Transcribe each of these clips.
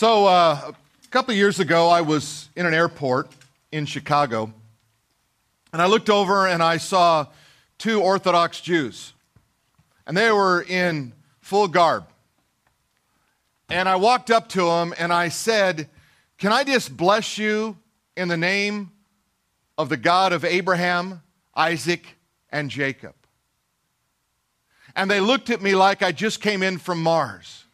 So, uh, a couple of years ago, I was in an airport in Chicago, and I looked over and I saw two Orthodox Jews, and they were in full garb. And I walked up to them and I said, Can I just bless you in the name of the God of Abraham, Isaac, and Jacob? And they looked at me like I just came in from Mars.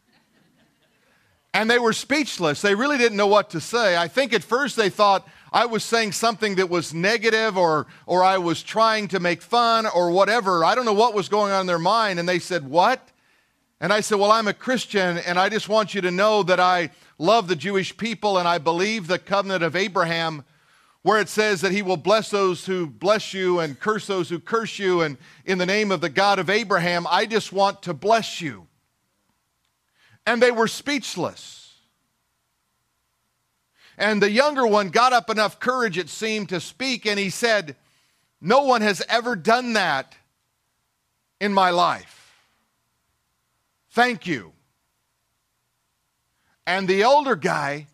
And they were speechless. They really didn't know what to say. I think at first they thought I was saying something that was negative or, or I was trying to make fun or whatever. I don't know what was going on in their mind. And they said, What? And I said, Well, I'm a Christian, and I just want you to know that I love the Jewish people and I believe the covenant of Abraham, where it says that he will bless those who bless you and curse those who curse you. And in the name of the God of Abraham, I just want to bless you and they were speechless. And the younger one got up enough courage, it seemed, to speak, and he said, No one has ever done that in my life. Thank you. And the older guy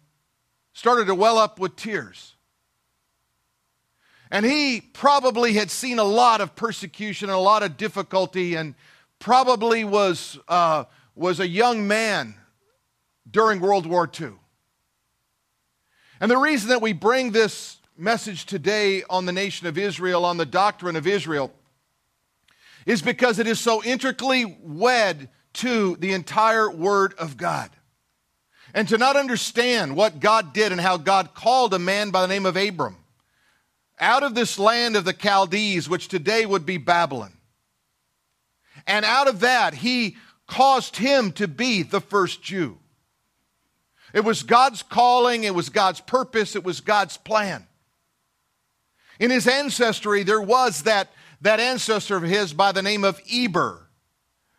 started to well up with tears. And he probably had seen a lot of persecution and a lot of difficulty, and probably was. Uh, was a young man during World War II. And the reason that we bring this message today on the nation of Israel, on the doctrine of Israel, is because it is so intricately wed to the entire Word of God. And to not understand what God did and how God called a man by the name of Abram out of this land of the Chaldees, which today would be Babylon. And out of that, he caused him to be the first Jew. It was God's calling, it was God's purpose, it was God's plan. In his ancestry, there was that, that ancestor of his by the name of Eber.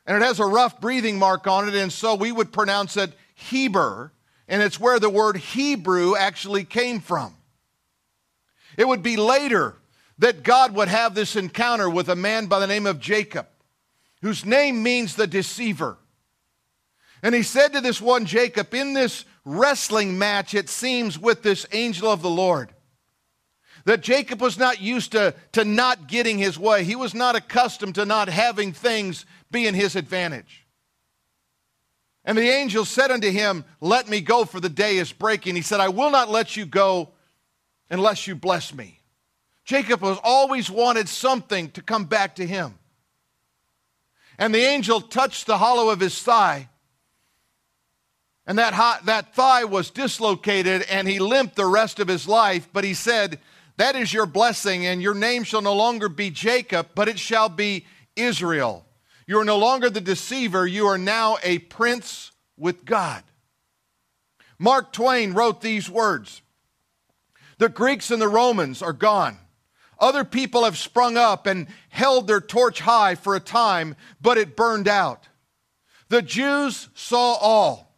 And it has a rough breathing mark on it, and so we would pronounce it Heber, and it's where the word Hebrew actually came from. It would be later that God would have this encounter with a man by the name of Jacob whose name means the deceiver. And he said to this one Jacob, in this wrestling match, it seems, with this angel of the Lord, that Jacob was not used to, to not getting his way. He was not accustomed to not having things be in his advantage. And the angel said unto him, Let me go, for the day is breaking. He said, I will not let you go unless you bless me. Jacob has always wanted something to come back to him. And the angel touched the hollow of his thigh. And that, hot, that thigh was dislocated, and he limped the rest of his life. But he said, That is your blessing, and your name shall no longer be Jacob, but it shall be Israel. You are no longer the deceiver, you are now a prince with God. Mark Twain wrote these words The Greeks and the Romans are gone. Other people have sprung up and held their torch high for a time, but it burned out. The Jews saw all,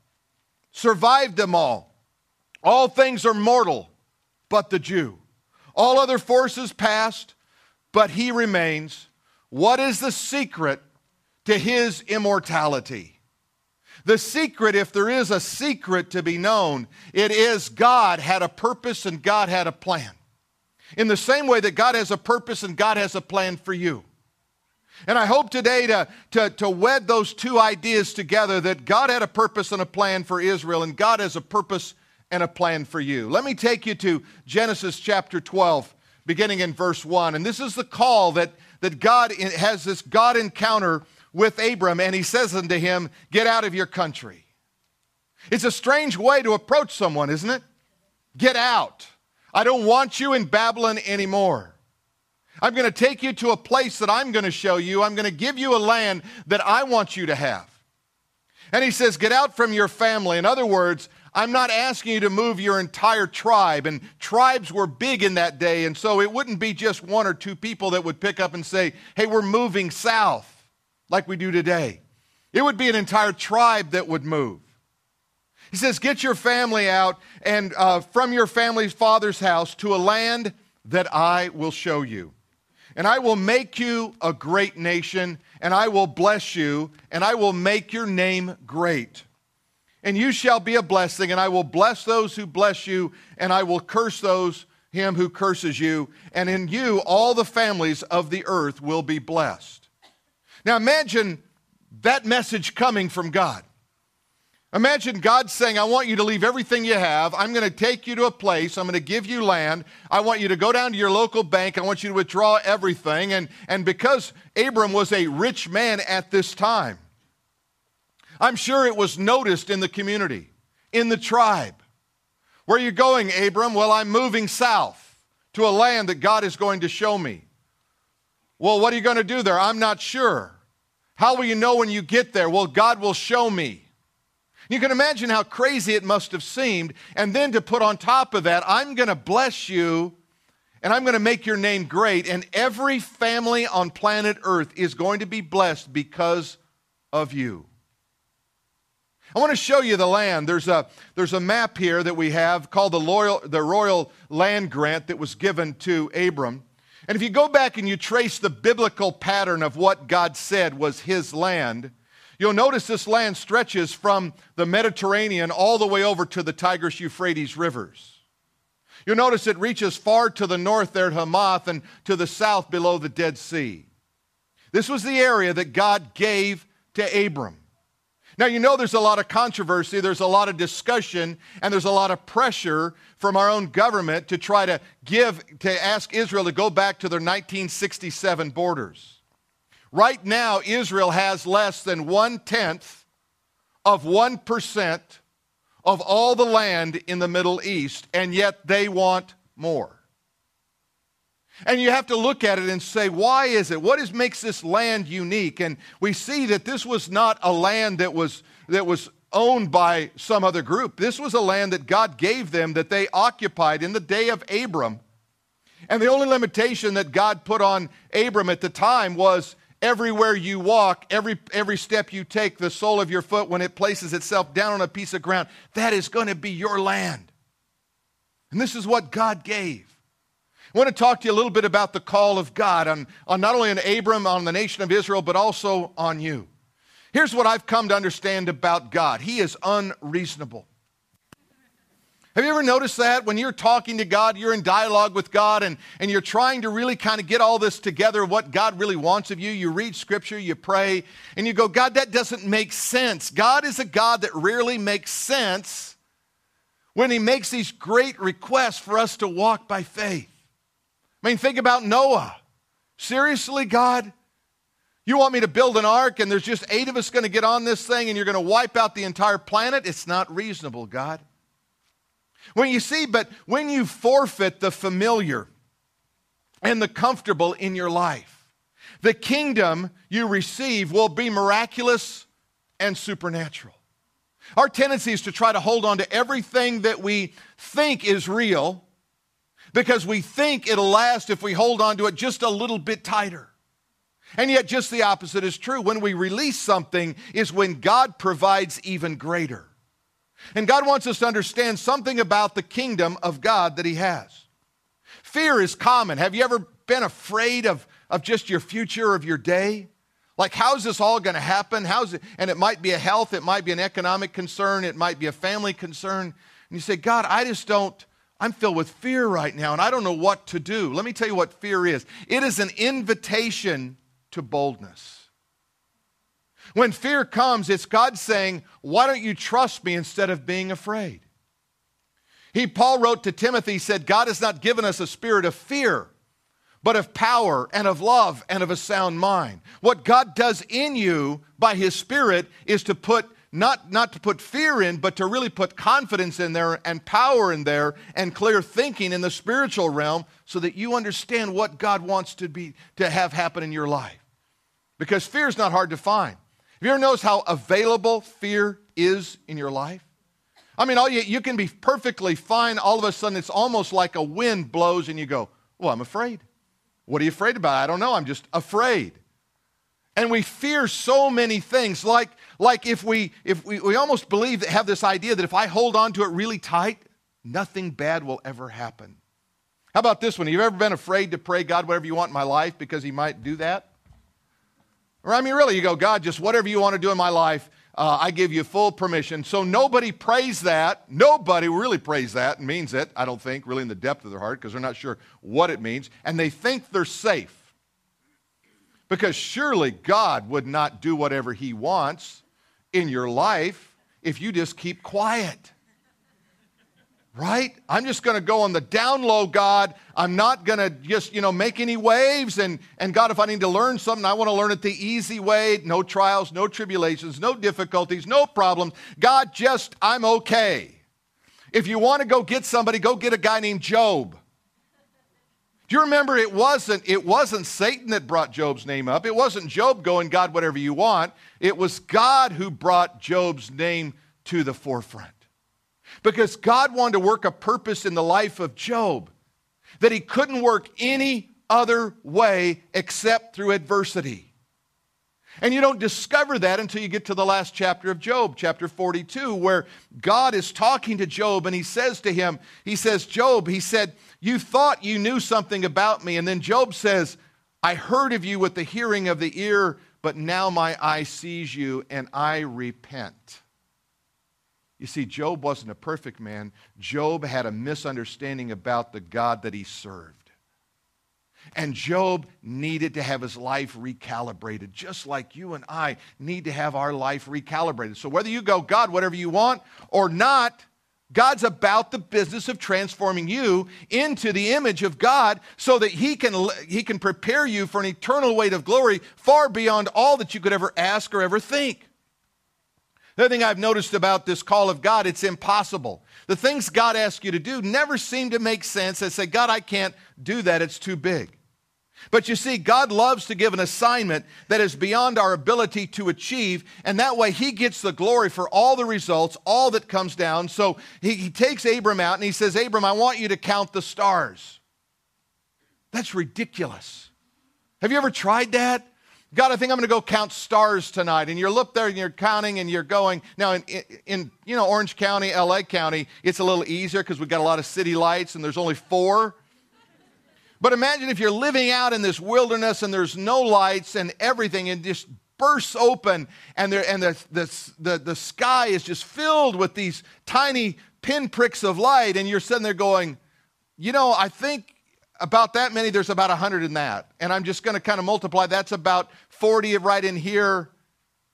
survived them all. All things are mortal, but the Jew. All other forces passed, but he remains. What is the secret to his immortality? The secret, if there is a secret to be known, it is God had a purpose and God had a plan in the same way that God has a purpose and God has a plan for you. And I hope today to, to, to wed those two ideas together that God had a purpose and a plan for Israel, and God has a purpose and a plan for you. Let me take you to Genesis chapter 12, beginning in verse 1. And this is the call that, that God has this God encounter with Abram, and he says unto him, Get out of your country. It's a strange way to approach someone, isn't it? Get out. I don't want you in Babylon anymore. I'm going to take you to a place that I'm going to show you. I'm going to give you a land that I want you to have. And he says, Get out from your family. In other words, I'm not asking you to move your entire tribe. And tribes were big in that day. And so it wouldn't be just one or two people that would pick up and say, Hey, we're moving south like we do today. It would be an entire tribe that would move. He says, Get your family out and uh, from your family's father's house to a land that I will show you. And I will make you a great nation, and I will bless you, and I will make your name great. and you shall be a blessing, and I will bless those who bless you, and I will curse those him who curses you, and in you all the families of the earth will be blessed. Now imagine that message coming from God. Imagine God saying, I want you to leave everything you have. I'm going to take you to a place. I'm going to give you land. I want you to go down to your local bank. I want you to withdraw everything. And, and because Abram was a rich man at this time, I'm sure it was noticed in the community, in the tribe. Where are you going, Abram? Well, I'm moving south to a land that God is going to show me. Well, what are you going to do there? I'm not sure. How will you know when you get there? Well, God will show me. You can imagine how crazy it must have seemed. And then to put on top of that, I'm going to bless you and I'm going to make your name great. And every family on planet Earth is going to be blessed because of you. I want to show you the land. There's a, there's a map here that we have called the, loyal, the Royal Land Grant that was given to Abram. And if you go back and you trace the biblical pattern of what God said was his land, You'll notice this land stretches from the Mediterranean all the way over to the Tigris Euphrates rivers. You'll notice it reaches far to the north there at Hamath and to the south below the Dead Sea. This was the area that God gave to Abram. Now, you know there's a lot of controversy, there's a lot of discussion, and there's a lot of pressure from our own government to try to give, to ask Israel to go back to their 1967 borders. Right now, Israel has less than one tenth of 1% of all the land in the Middle East, and yet they want more. And you have to look at it and say, why is it? What is, makes this land unique? And we see that this was not a land that was, that was owned by some other group. This was a land that God gave them that they occupied in the day of Abram. And the only limitation that God put on Abram at the time was everywhere you walk, every, every step you take, the sole of your foot, when it places itself down on a piece of ground, that is going to be your land. And this is what God gave. I want to talk to you a little bit about the call of God on, on not only on Abram, on the nation of Israel, but also on you. Here's what I've come to understand about God He is unreasonable. Have you ever noticed that when you're talking to God, you're in dialogue with God, and, and you're trying to really kind of get all this together, what God really wants of you? You read scripture, you pray, and you go, God, that doesn't make sense. God is a God that rarely makes sense when He makes these great requests for us to walk by faith. I mean, think about Noah. Seriously, God? You want me to build an ark and there's just eight of us going to get on this thing and you're going to wipe out the entire planet? It's not reasonable, God. When you see, but when you forfeit the familiar and the comfortable in your life, the kingdom you receive will be miraculous and supernatural. Our tendency is to try to hold on to everything that we think is real because we think it'll last if we hold on to it just a little bit tighter. And yet, just the opposite is true. When we release something, is when God provides even greater. And God wants us to understand something about the kingdom of God that He has. Fear is common. Have you ever been afraid of, of just your future, of your day? Like, how's this all going to happen? How's it? And it might be a health, it might be an economic concern, it might be a family concern. And you say, God, I just don't, I'm filled with fear right now, and I don't know what to do. Let me tell you what fear is it is an invitation to boldness. When fear comes, it's God saying, Why don't you trust me instead of being afraid? He, Paul wrote to Timothy, said, God has not given us a spirit of fear, but of power and of love and of a sound mind. What God does in you by his spirit is to put not, not to put fear in, but to really put confidence in there and power in there and clear thinking in the spiritual realm so that you understand what God wants to be to have happen in your life. Because fear is not hard to find. Have you ever noticed how available fear is in your life? I mean, all you, you can be perfectly fine. All of a sudden, it's almost like a wind blows and you go, Well, I'm afraid. What are you afraid about? I don't know. I'm just afraid. And we fear so many things. Like, like if we if we, we almost believe that have this idea that if I hold on to it really tight, nothing bad will ever happen. How about this one? Have you ever been afraid to pray God whatever you want in my life because he might do that? Or I mean, really, you go, God, just whatever you want to do in my life, uh, I give you full permission. So nobody prays that. Nobody really prays that and means it, I don't think, really in the depth of their heart, because they're not sure what it means. And they think they're safe. Because surely God would not do whatever He wants in your life if you just keep quiet. Right? I'm just going to go on the down low, God. I'm not going to just, you know, make any waves. And, and God, if I need to learn something, I want to learn it the easy way. No trials, no tribulations, no difficulties, no problems. God, just, I'm okay. If you want to go get somebody, go get a guy named Job. Do you remember it wasn't it wasn't Satan that brought Job's name up. It wasn't Job going, God, whatever you want. It was God who brought Job's name to the forefront. Because God wanted to work a purpose in the life of Job that he couldn't work any other way except through adversity. And you don't discover that until you get to the last chapter of Job, chapter 42, where God is talking to Job and he says to him, He says, Job, he said, You thought you knew something about me. And then Job says, I heard of you with the hearing of the ear, but now my eye sees you and I repent. You see, Job wasn't a perfect man. Job had a misunderstanding about the God that he served. And Job needed to have his life recalibrated, just like you and I need to have our life recalibrated. So, whether you go, God, whatever you want, or not, God's about the business of transforming you into the image of God so that he can, he can prepare you for an eternal weight of glory far beyond all that you could ever ask or ever think. The other thing I've noticed about this call of God, it's impossible. The things God asks you to do never seem to make sense. I say, God, I can't do that, it's too big. But you see, God loves to give an assignment that is beyond our ability to achieve, and that way He gets the glory for all the results, all that comes down. So He, he takes Abram out and He says, Abram, I want you to count the stars. That's ridiculous. Have you ever tried that? God, I think I'm going to go count stars tonight. And you're up there and you're counting and you're going. Now, in, in you know Orange County, LA County, it's a little easier because we've got a lot of city lights and there's only four. But imagine if you're living out in this wilderness and there's no lights and everything and just bursts open and, there, and the, the, the, the sky is just filled with these tiny pinpricks of light. And you're sitting there going, you know, I think about that many, there's about 100 in that. And I'm just going to kind of multiply. That's about 40 right in here.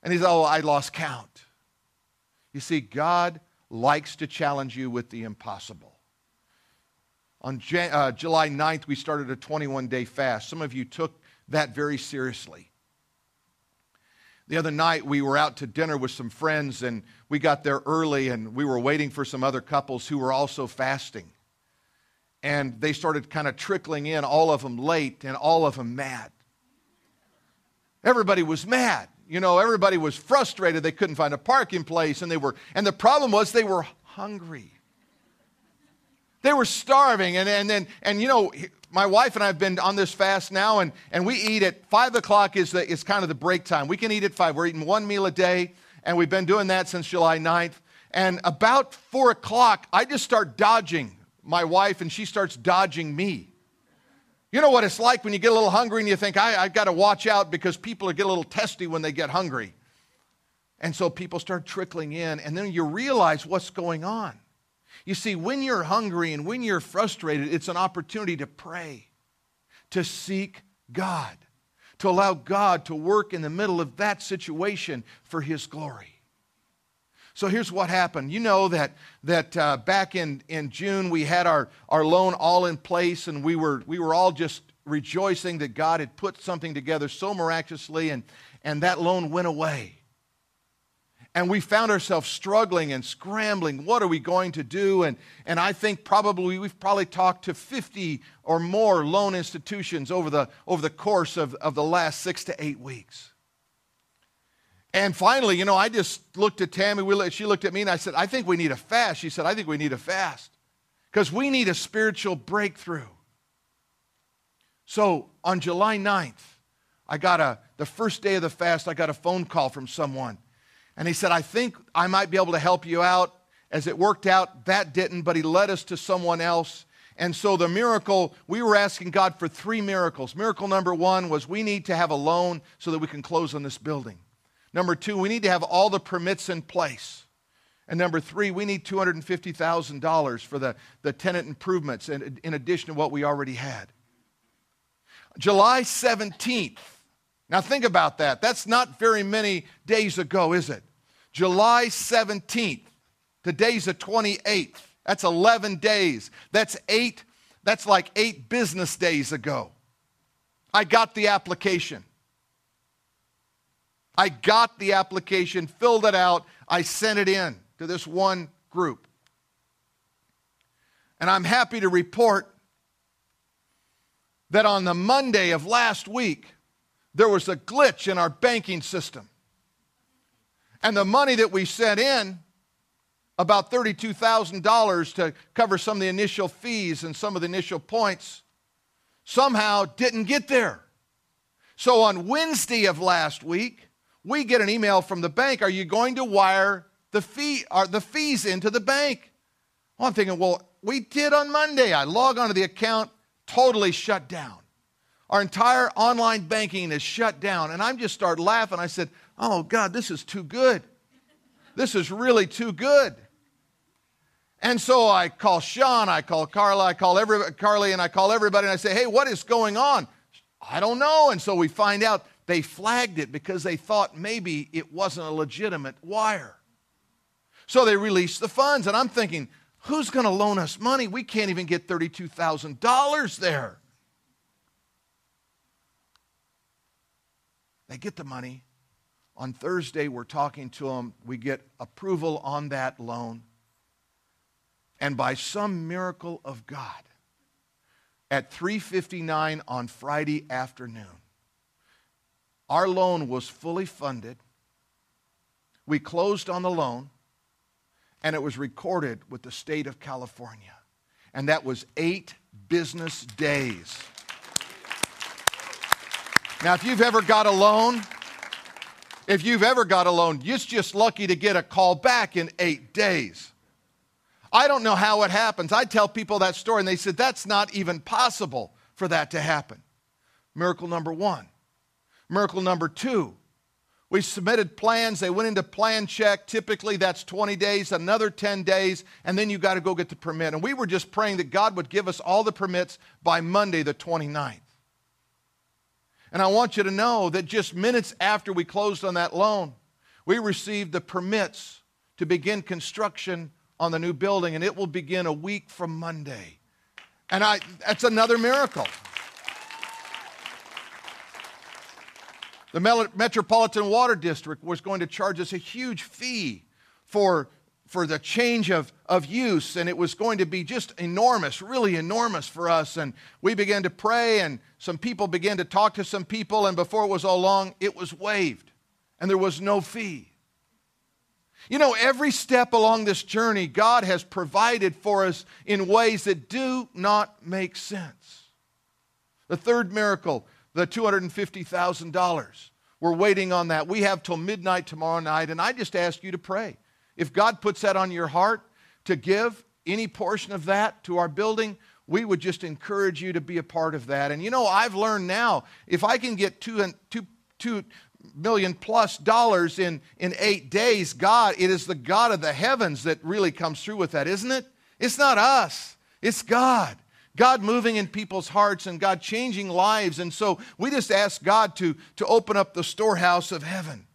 And he's, oh, I lost count. You see, God likes to challenge you with the impossible. On Jan- uh, July 9th, we started a 21 day fast. Some of you took that very seriously. The other night, we were out to dinner with some friends, and we got there early, and we were waiting for some other couples who were also fasting and they started kind of trickling in, all of them late and all of them mad. Everybody was mad. You know, everybody was frustrated. They couldn't find a parking place, and they were, and the problem was they were hungry. They were starving, and and then and, you know, my wife and I have been on this fast now, and, and we eat at five o'clock is the is kind of the break time. We can eat at five. We're eating one meal a day, and we've been doing that since July 9th. And about four o'clock, I just start dodging my wife and she starts dodging me. You know what it's like when you get a little hungry and you think, I, have got to watch out because people get a little testy when they get hungry. And so people start trickling in, and then you realize what's going on. You see, when you're hungry and when you're frustrated, it's an opportunity to pray, to seek God, to allow God to work in the middle of that situation for His glory. So here's what happened. You know that, that uh, back in, in June, we had our, our loan all in place, and we were, we were all just rejoicing that God had put something together so miraculously, and, and that loan went away. And we found ourselves struggling and scrambling. What are we going to do? And, and I think probably we've probably talked to 50 or more loan institutions over the, over the course of, of the last six to eight weeks. And finally, you know, I just looked at Tammy. We, she looked at me and I said, I think we need a fast. She said, I think we need a fast because we need a spiritual breakthrough. So on July 9th, I got a, the first day of the fast, I got a phone call from someone. And he said, I think I might be able to help you out. As it worked out, that didn't, but he led us to someone else. And so the miracle, we were asking God for three miracles. Miracle number one was we need to have a loan so that we can close on this building. Number two, we need to have all the permits in place. And number three, we need $250,000 for the, the tenant improvements in, in addition to what we already had. July 17th. Now think about that. That's not very many days ago, is it? July 17th. Today's the 28th. That's 11 days. That's eight, that's like eight business days ago. I got the application. I got the application, filled it out, I sent it in to this one group. And I'm happy to report that on the Monday of last week, there was a glitch in our banking system. And the money that we sent in, about $32,000 to cover some of the initial fees and some of the initial points, somehow didn't get there. So on Wednesday of last week, we get an email from the bank Are you going to wire the, fee, or the fees into the bank? Well, I'm thinking, well, we did on Monday. I log onto the account, totally shut down. Our entire online banking is shut down. And I just started laughing. I said, Oh, God, this is too good. This is really too good. And so I call Sean, I call Carla, I call every, Carly, and I call everybody, and I say, Hey, what is going on? I don't know. And so we find out they flagged it because they thought maybe it wasn't a legitimate wire. So they released the funds. And I'm thinking, who's going to loan us money? We can't even get $32,000 there. They get the money. On Thursday, we're talking to them. We get approval on that loan. And by some miracle of God, at 3:59 on Friday afternoon, our loan was fully funded. We closed on the loan, and it was recorded with the state of California. And that was eight business days. Now, if you've ever got a loan, if you've ever got a loan, you're just lucky to get a call back in eight days. I don't know how it happens. I tell people that story, and they said that's not even possible for that to happen. Miracle number one. Miracle number two, we submitted plans. They went into plan check. Typically, that's 20 days, another 10 days, and then you got to go get the permit. And we were just praying that God would give us all the permits by Monday, the 29th. And I want you to know that just minutes after we closed on that loan, we received the permits to begin construction on the new building, and it will begin a week from Monday. And I, that's another miracle. The Metropolitan Water District was going to charge us a huge fee for, for the change of, of use, and it was going to be just enormous, really enormous for us. And we began to pray, and some people began to talk to some people, and before it was all long, it was waived, and there was no fee. You know, every step along this journey, God has provided for us in ways that do not make sense. The third miracle the $250,000. We're waiting on that. We have till midnight tomorrow night, and I just ask you to pray. If God puts that on your heart to give any portion of that to our building, we would just encourage you to be a part of that. And you know, I've learned now if I can get two, and two, two million plus dollars in, in eight days, God, it is the God of the heavens that really comes through with that, isn't it? It's not us, it's God. God moving in people's hearts and God changing lives. And so we just ask God to, to open up the storehouse of heaven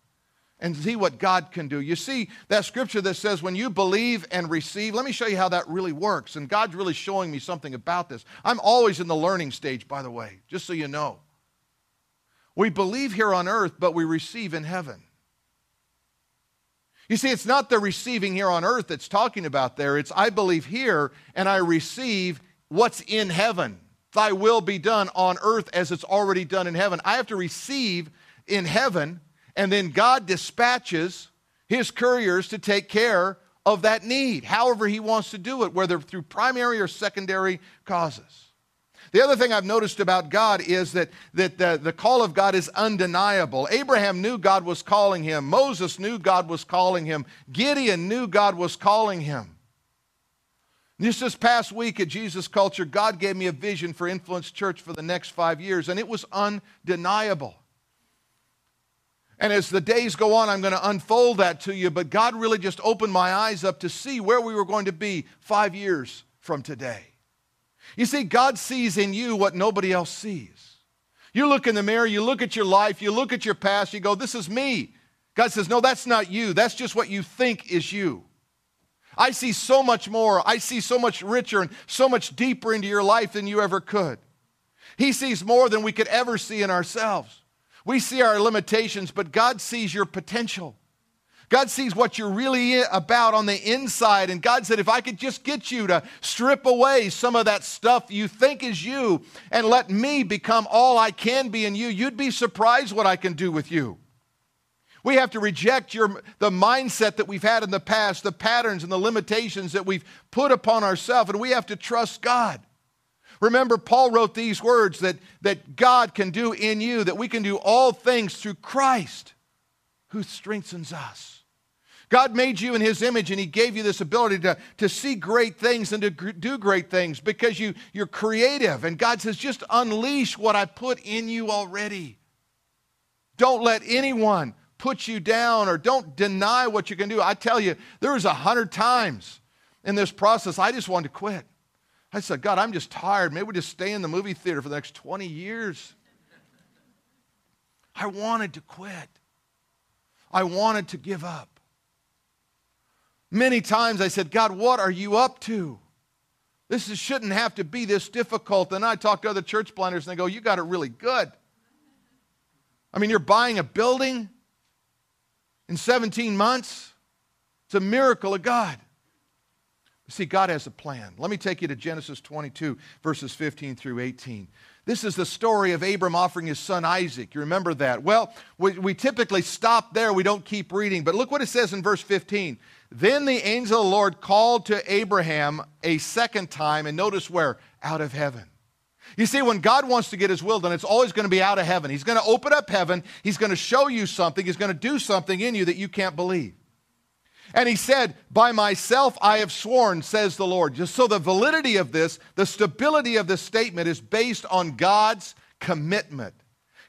and see what God can do. You see that scripture that says, when you believe and receive, let me show you how that really works. And God's really showing me something about this. I'm always in the learning stage, by the way, just so you know. We believe here on earth, but we receive in heaven. You see, it's not the receiving here on earth that's talking about there. It's I believe here and I receive what's in heaven. Thy will be done on earth as it's already done in heaven. I have to receive in heaven, and then God dispatches his couriers to take care of that need, however he wants to do it, whether through primary or secondary causes. The other thing I've noticed about God is that, that the, the call of God is undeniable. Abraham knew God was calling him. Moses knew God was calling him. Gideon knew God was calling him. Just this past week at Jesus Culture, God gave me a vision for Influence Church for the next five years, and it was undeniable. And as the days go on, I'm going to unfold that to you. But God really just opened my eyes up to see where we were going to be five years from today. You see, God sees in you what nobody else sees. You look in the mirror, you look at your life, you look at your past, you go, This is me. God says, No, that's not you. That's just what you think is you. I see so much more. I see so much richer and so much deeper into your life than you ever could. He sees more than we could ever see in ourselves. We see our limitations, but God sees your potential. God sees what you're really about on the inside. And God said, if I could just get you to strip away some of that stuff you think is you and let me become all I can be in you, you'd be surprised what I can do with you. We have to reject your, the mindset that we've had in the past, the patterns and the limitations that we've put upon ourselves, and we have to trust God. Remember, Paul wrote these words that, that God can do in you, that we can do all things through Christ who strengthens us. God made you in His image and He gave you this ability to, to see great things and to do great things because you, you're creative. And God says, just unleash what I put in you already. Don't let anyone put you down or don't deny what you can do. I tell you, there was a hundred times in this process I just wanted to quit. I said, God, I'm just tired. Maybe we just stay in the movie theater for the next 20 years. I wanted to quit. I wanted to give up. Many times I said, God, what are you up to? This is, shouldn't have to be this difficult. And I talk to other church planners and they go, You got it really good. I mean, you're buying a building, in 17 months. It's a miracle of God. See, God has a plan. Let me take you to Genesis 22, verses 15 through 18. This is the story of Abram offering his son Isaac. You remember that? Well, we, we typically stop there. We don't keep reading. But look what it says in verse 15. Then the angel of the Lord called to Abraham a second time, and notice where? Out of heaven. You see, when God wants to get his will done, it's always going to be out of heaven. He's going to open up heaven. He's going to show you something. He's going to do something in you that you can't believe. And he said, By myself I have sworn, says the Lord. Just so the validity of this, the stability of this statement is based on God's commitment.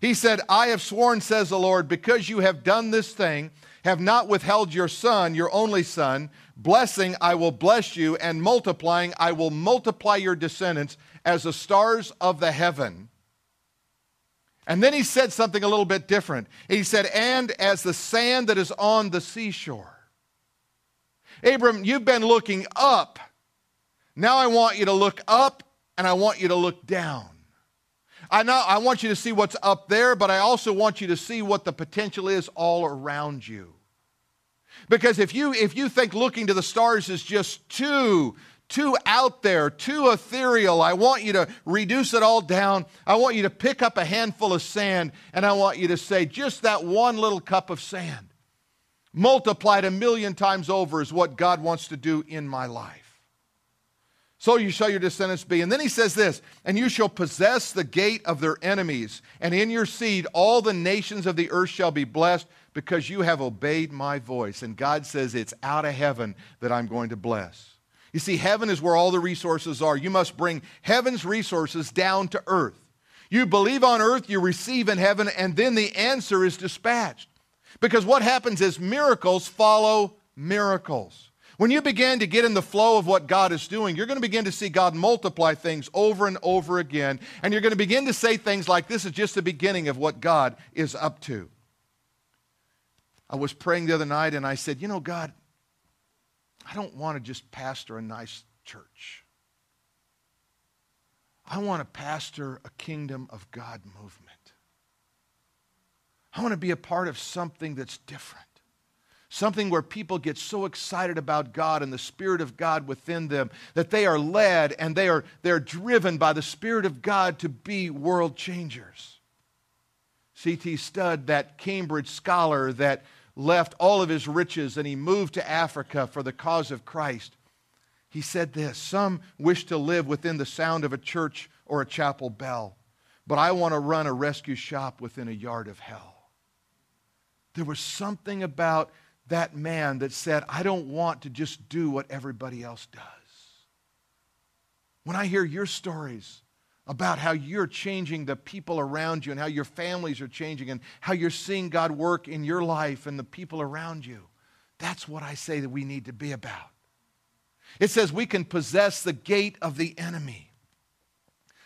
He said, I have sworn, says the Lord, because you have done this thing, have not withheld your son, your only son. Blessing, I will bless you, and multiplying, I will multiply your descendants as the stars of the heaven. And then he said something a little bit different. He said, and as the sand that is on the seashore. Abram, you've been looking up. Now I want you to look up and I want you to look down. I, know, I want you to see what's up there, but I also want you to see what the potential is all around you. Because if you, if you think looking to the stars is just too too out there, too ethereal. I want you to reduce it all down. I want you to pick up a handful of sand and I want you to say, just that one little cup of sand, multiplied a million times over, is what God wants to do in my life. So you shall your descendants be. And then he says this, and you shall possess the gate of their enemies, and in your seed all the nations of the earth shall be blessed because you have obeyed my voice. And God says, it's out of heaven that I'm going to bless. You see, heaven is where all the resources are. You must bring heaven's resources down to earth. You believe on earth, you receive in heaven, and then the answer is dispatched. Because what happens is miracles follow miracles. When you begin to get in the flow of what God is doing, you're going to begin to see God multiply things over and over again. And you're going to begin to say things like, This is just the beginning of what God is up to. I was praying the other night and I said, You know, God, don't want to just pastor a nice church. I want to pastor a kingdom of God movement. I want to be a part of something that's different. Something where people get so excited about God and the Spirit of God within them that they are led and they are they're driven by the Spirit of God to be world changers. C.T. Studd, that Cambridge scholar that left all of his riches and he moved to Africa for the cause of Christ, he said this Some wish to live within the sound of a church or a chapel bell, but I want to run a rescue shop within a yard of hell. There was something about that man that said, I don't want to just do what everybody else does. When I hear your stories about how you're changing the people around you and how your families are changing and how you're seeing God work in your life and the people around you. That's what I say that we need to be about. It says we can possess the gate of the enemy.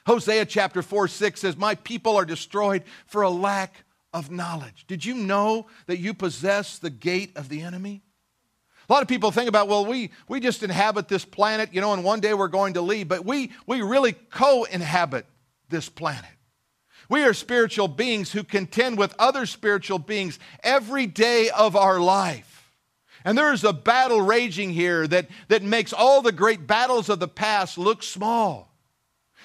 Hosea chapter 4 6 says, My people are destroyed for a lack of knowledge. Did you know that you possess the gate of the enemy? A lot of people think about, well, we, we just inhabit this planet, you know, and one day we're going to leave, but we, we really co inhabit this planet. We are spiritual beings who contend with other spiritual beings every day of our life. And there is a battle raging here that, that makes all the great battles of the past look small.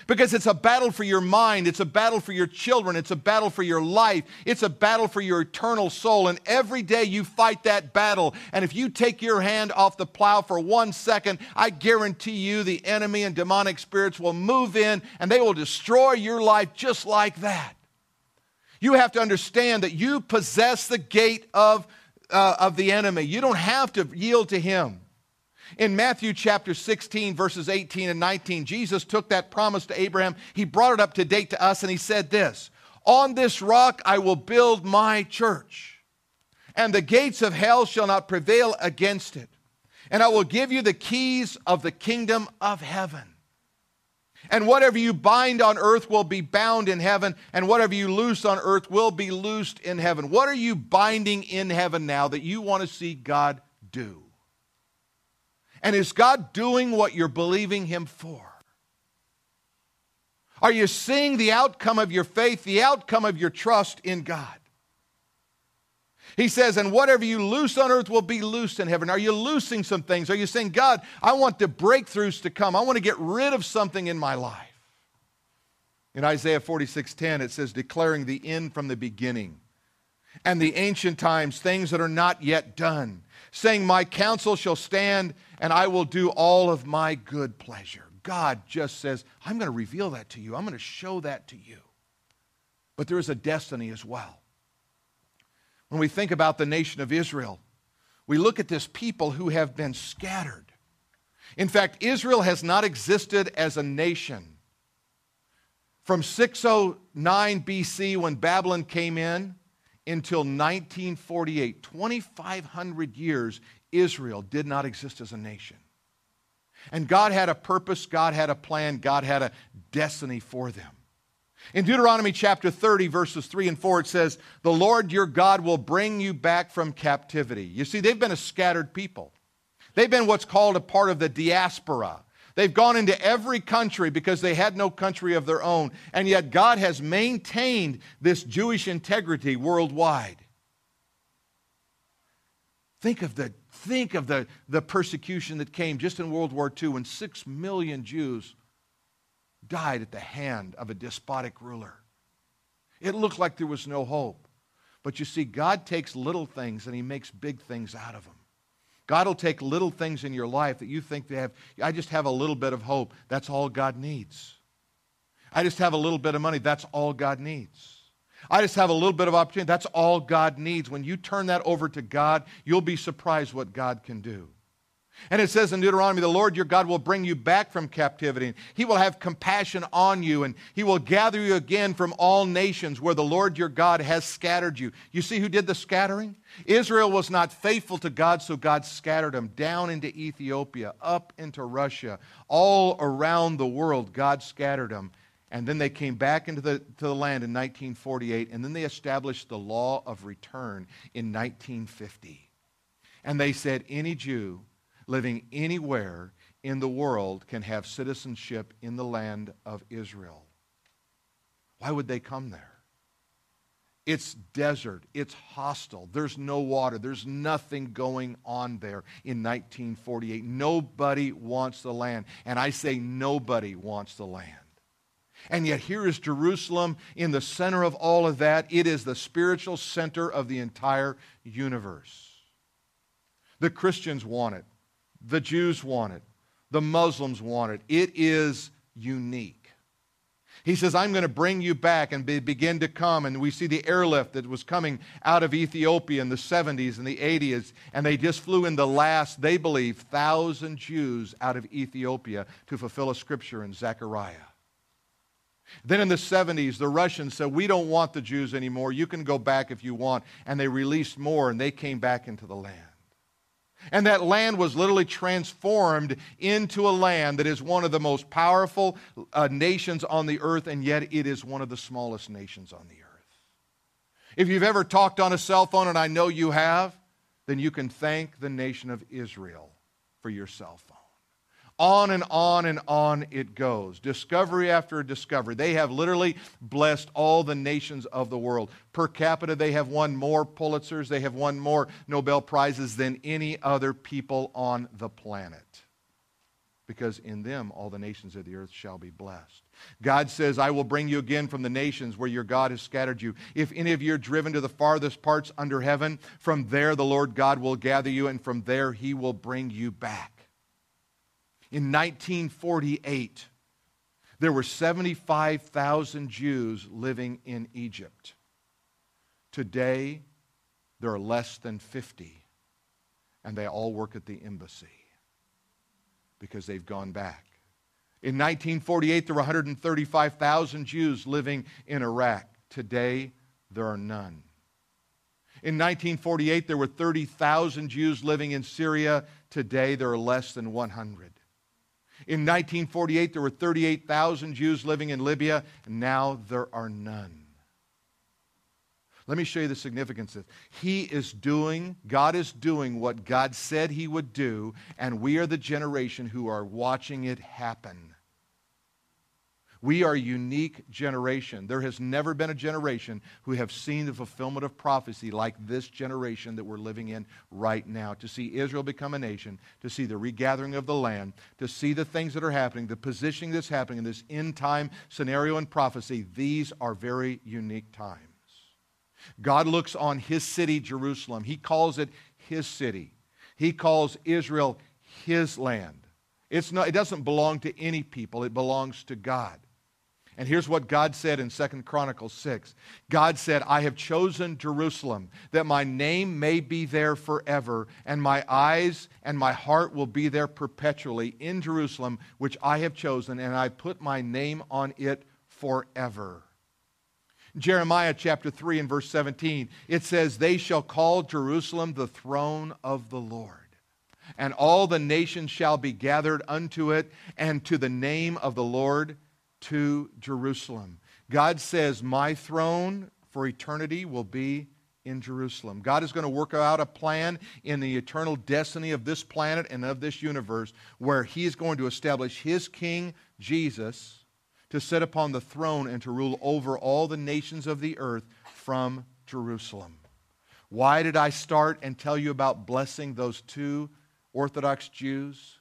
Because it's a battle for your mind, it's a battle for your children, it's a battle for your life, it's a battle for your eternal soul. And every day you fight that battle. And if you take your hand off the plow for one second, I guarantee you the enemy and demonic spirits will move in and they will destroy your life just like that. You have to understand that you possess the gate of, uh, of the enemy. You don't have to yield to him. In Matthew chapter 16, verses 18 and 19, Jesus took that promise to Abraham. He brought it up to date to us, and he said this On this rock I will build my church, and the gates of hell shall not prevail against it. And I will give you the keys of the kingdom of heaven. And whatever you bind on earth will be bound in heaven, and whatever you loose on earth will be loosed in heaven. What are you binding in heaven now that you want to see God do? And is God doing what you're believing Him for? Are you seeing the outcome of your faith, the outcome of your trust in God? He says, and whatever you loose on earth will be loosed in heaven. Are you loosing some things? Are you saying, God, I want the breakthroughs to come. I want to get rid of something in my life. In Isaiah 46:10, it says, declaring the end from the beginning and the ancient times, things that are not yet done, saying, My counsel shall stand and I will do all of my good pleasure. God just says, I'm going to reveal that to you. I'm going to show that to you. But there is a destiny as well. When we think about the nation of Israel, we look at this people who have been scattered. In fact, Israel has not existed as a nation. From 609 BC, when Babylon came in, until 1948, 2,500 years, Israel did not exist as a nation. And God had a purpose, God had a plan, God had a destiny for them. In Deuteronomy chapter 30, verses 3 and 4, it says, The Lord your God will bring you back from captivity. You see, they've been a scattered people. They've been what's called a part of the diaspora. They've gone into every country because they had no country of their own. And yet God has maintained this Jewish integrity worldwide. Think of the, think of the, the persecution that came just in World War II when six million Jews died at the hand of a despotic ruler. It looked like there was no hope. But you see, God takes little things and He makes big things out of them. God will take little things in your life that you think they have. I just have a little bit of hope. That's all God needs. I just have a little bit of money. That's all God needs. I just have a little bit of opportunity. That's all God needs. When you turn that over to God, you'll be surprised what God can do. And it says in Deuteronomy, the Lord your God will bring you back from captivity. He will have compassion on you, and he will gather you again from all nations where the Lord your God has scattered you. You see who did the scattering? Israel was not faithful to God, so God scattered them down into Ethiopia, up into Russia, all around the world. God scattered them. And then they came back into the, to the land in 1948, and then they established the law of return in 1950. And they said any Jew living anywhere in the world can have citizenship in the land of Israel. Why would they come there? It's desert. It's hostile. There's no water. There's nothing going on there in 1948. Nobody wants the land. And I say nobody wants the land. And yet, here is Jerusalem in the center of all of that. It is the spiritual center of the entire universe. The Christians want it, the Jews want it, the Muslims want it. It is unique. He says, I'm going to bring you back and be, begin to come. And we see the airlift that was coming out of Ethiopia in the 70s and the 80s. And they just flew in the last, they believe, thousand Jews out of Ethiopia to fulfill a scripture in Zechariah. Then in the 70s, the Russians said, We don't want the Jews anymore. You can go back if you want. And they released more, and they came back into the land. And that land was literally transformed into a land that is one of the most powerful uh, nations on the earth, and yet it is one of the smallest nations on the earth. If you've ever talked on a cell phone, and I know you have, then you can thank the nation of Israel for your cell phone. On and on and on it goes. Discovery after discovery. They have literally blessed all the nations of the world. Per capita, they have won more Pulitzers, they have won more Nobel Prizes than any other people on the planet. Because in them, all the nations of the earth shall be blessed. God says, I will bring you again from the nations where your God has scattered you. If any of you are driven to the farthest parts under heaven, from there the Lord God will gather you, and from there he will bring you back. In 1948, there were 75,000 Jews living in Egypt. Today, there are less than 50, and they all work at the embassy because they've gone back. In 1948, there were 135,000 Jews living in Iraq. Today, there are none. In 1948, there were 30,000 Jews living in Syria. Today, there are less than 100. In 1948, there were 38,000 Jews living in Libya, and now there are none. Let me show you the significance of this. He is doing, God is doing what God said He would do, and we are the generation who are watching it happen. We are a unique generation. There has never been a generation who have seen the fulfillment of prophecy like this generation that we're living in right now. To see Israel become a nation, to see the regathering of the land, to see the things that are happening, the positioning that's happening in this end time scenario and prophecy, these are very unique times. God looks on his city, Jerusalem. He calls it his city. He calls Israel his land. It's not, it doesn't belong to any people, it belongs to God. And here's what God said in Second Chronicles 6. God said, I have chosen Jerusalem that my name may be there forever, and my eyes and my heart will be there perpetually in Jerusalem, which I have chosen, and I put my name on it forever. Jeremiah chapter 3 and verse 17, it says, They shall call Jerusalem the throne of the Lord. And all the nations shall be gathered unto it, and to the name of the Lord to Jerusalem. God says, My throne for eternity will be in Jerusalem. God is going to work out a plan in the eternal destiny of this planet and of this universe where He is going to establish His King, Jesus, to sit upon the throne and to rule over all the nations of the earth from Jerusalem. Why did I start and tell you about blessing those two Orthodox Jews?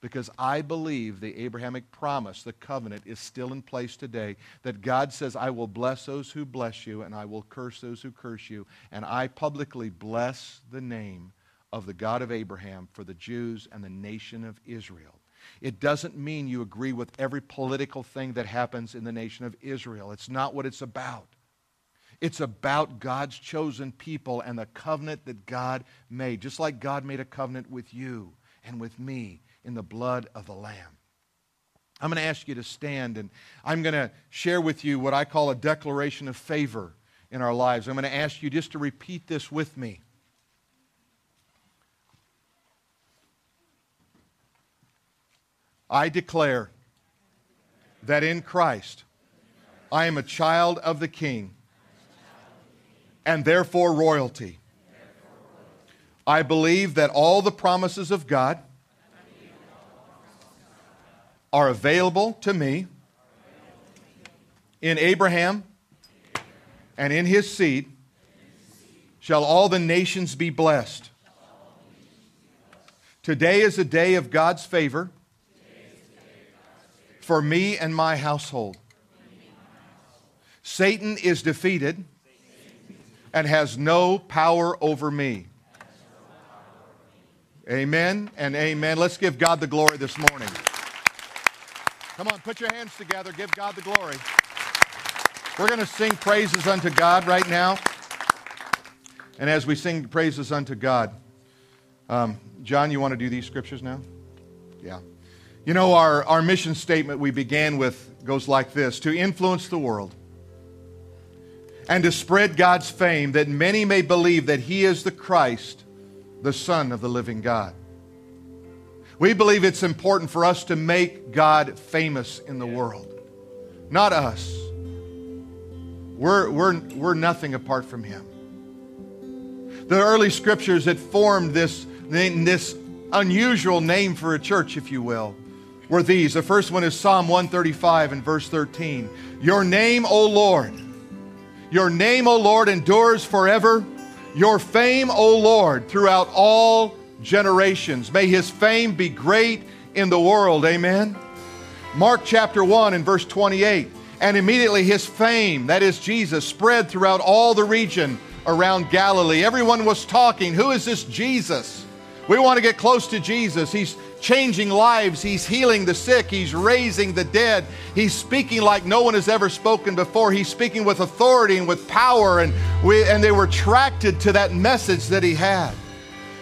Because I believe the Abrahamic promise, the covenant, is still in place today. That God says, I will bless those who bless you, and I will curse those who curse you. And I publicly bless the name of the God of Abraham for the Jews and the nation of Israel. It doesn't mean you agree with every political thing that happens in the nation of Israel. It's not what it's about. It's about God's chosen people and the covenant that God made, just like God made a covenant with you and with me in the blood of the Lamb. I'm going to ask you to stand and I'm going to share with you what I call a declaration of favor in our lives. I'm going to ask you just to repeat this with me. I declare that in Christ I am a child of the King and therefore royalty. I believe that all the promises of God are available to me in Abraham and in his seed shall all the nations be blessed. Today is a day of God's favor for me and my household. Satan is defeated and has no power over me. Amen and amen. Let's give God the glory this morning. Come on, put your hands together. Give God the glory. We're going to sing praises unto God right now. And as we sing praises unto God, um, John, you want to do these scriptures now? Yeah. You know, our, our mission statement we began with goes like this to influence the world and to spread God's fame that many may believe that He is the Christ, the Son of the living God. We believe it's important for us to make God famous in the world, not us. We're, we're, we're nothing apart from Him. The early scriptures that formed this, this unusual name for a church, if you will, were these. The first one is Psalm 135 and verse 13. Your name, O Lord, your name, O Lord, endures forever. Your fame, O Lord, throughout all generations. May his fame be great in the world. Amen. Mark chapter 1 and verse 28. And immediately his fame, that is Jesus, spread throughout all the region around Galilee. Everyone was talking, Who is this Jesus? We want to get close to Jesus. He's changing lives. He's healing the sick. He's raising the dead. He's speaking like no one has ever spoken before. He's speaking with authority and with power. And, we, and they were attracted to that message that he had.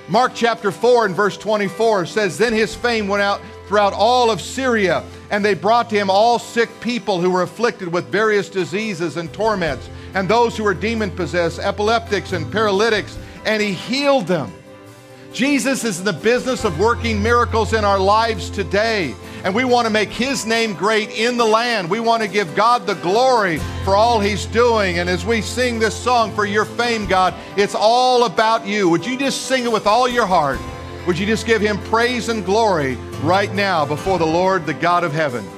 Mark chapter 4 and verse 24 says, Then his fame went out throughout all of Syria, and they brought to him all sick people who were afflicted with various diseases and torments, and those who were demon possessed, epileptics and paralytics, and he healed them. Jesus is in the business of working miracles in our lives today. And we want to make His name great in the land. We want to give God the glory for all He's doing. And as we sing this song for your fame, God, it's all about you. Would you just sing it with all your heart? Would you just give Him praise and glory right now before the Lord, the God of heaven?